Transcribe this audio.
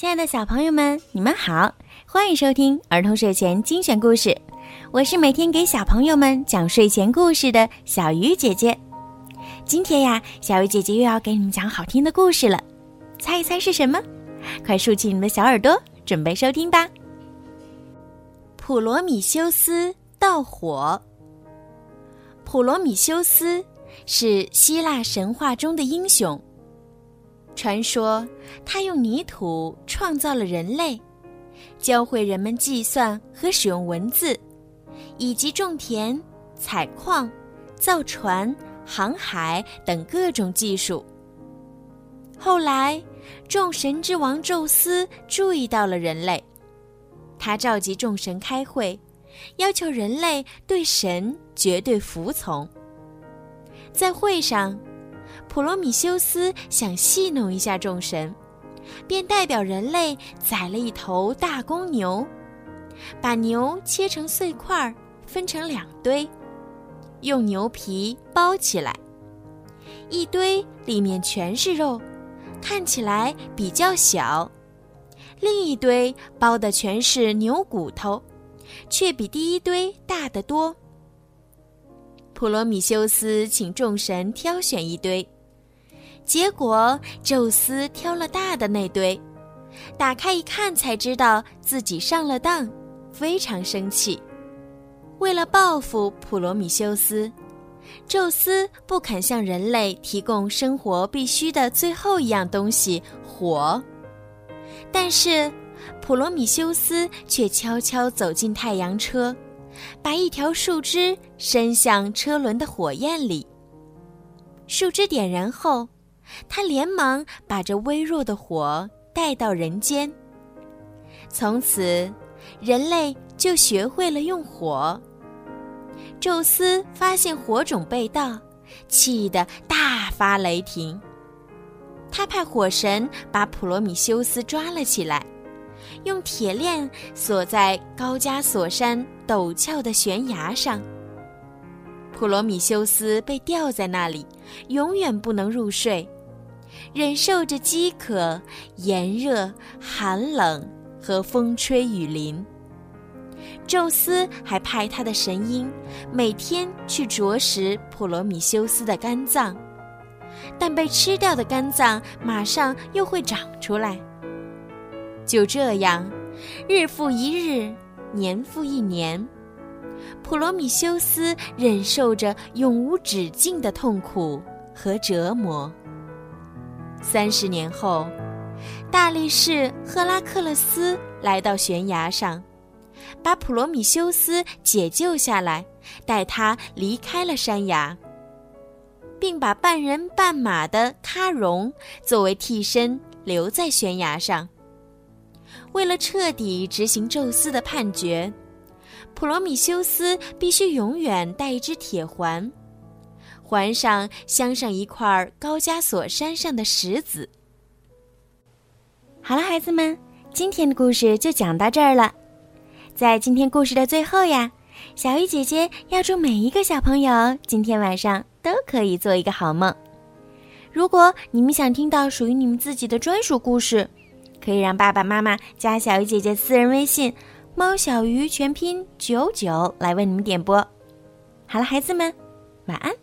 亲爱的小朋友们，你们好，欢迎收听儿童睡前精选故事。我是每天给小朋友们讲睡前故事的小鱼姐姐。今天呀，小鱼姐姐又要给你们讲好听的故事了，猜一猜是什么？快竖起你们的小耳朵，准备收听吧。普罗米修斯盗火。普罗米修斯是希腊神话中的英雄。传说他用泥土创造了人类，教会人们计算和使用文字，以及种田、采矿、造船、航海等各种技术。后来，众神之王宙斯注意到了人类，他召集众神开会，要求人类对神绝对服从。在会上。普罗米修斯想戏弄一下众神，便代表人类宰了一头大公牛，把牛切成碎块，分成两堆，用牛皮包起来。一堆里面全是肉，看起来比较小；另一堆包的全是牛骨头，却比第一堆大得多。普罗米修斯请众神挑选一堆。结果，宙斯挑了大的那堆，打开一看，才知道自己上了当，非常生气。为了报复普罗米修斯，宙斯不肯向人类提供生活必须的最后一样东西——火。但是，普罗米修斯却悄悄走进太阳车，把一条树枝伸向车轮的火焰里。树枝点燃后。他连忙把这微弱的火带到人间。从此，人类就学会了用火。宙斯发现火种被盗，气得大发雷霆。他派火神把普罗米修斯抓了起来，用铁链锁在高加索山陡峭的悬崖上。普罗米修斯被吊在那里，永远不能入睡。忍受着饥渴、炎热、寒冷和风吹雨淋。宙斯还派他的神鹰每天去啄食普罗米修斯的肝脏，但被吃掉的肝脏马上又会长出来。就这样，日复一日，年复一年，普罗米修斯忍受着永无止境的痛苦和折磨。三十年后，大力士赫拉克勒斯来到悬崖上，把普罗米修斯解救下来，带他离开了山崖，并把半人半马的喀戎作为替身留在悬崖上。为了彻底执行宙斯的判决，普罗米修斯必须永远带一只铁环。环上镶上一块高加索山上的石子。好了，孩子们，今天的故事就讲到这儿了。在今天故事的最后呀，小鱼姐姐要祝每一个小朋友今天晚上都可以做一个好梦。如果你们想听到属于你们自己的专属故事，可以让爸爸妈妈加小鱼姐姐私人微信“猫小鱼”全拼九九来为你们点播。好了，孩子们，晚安。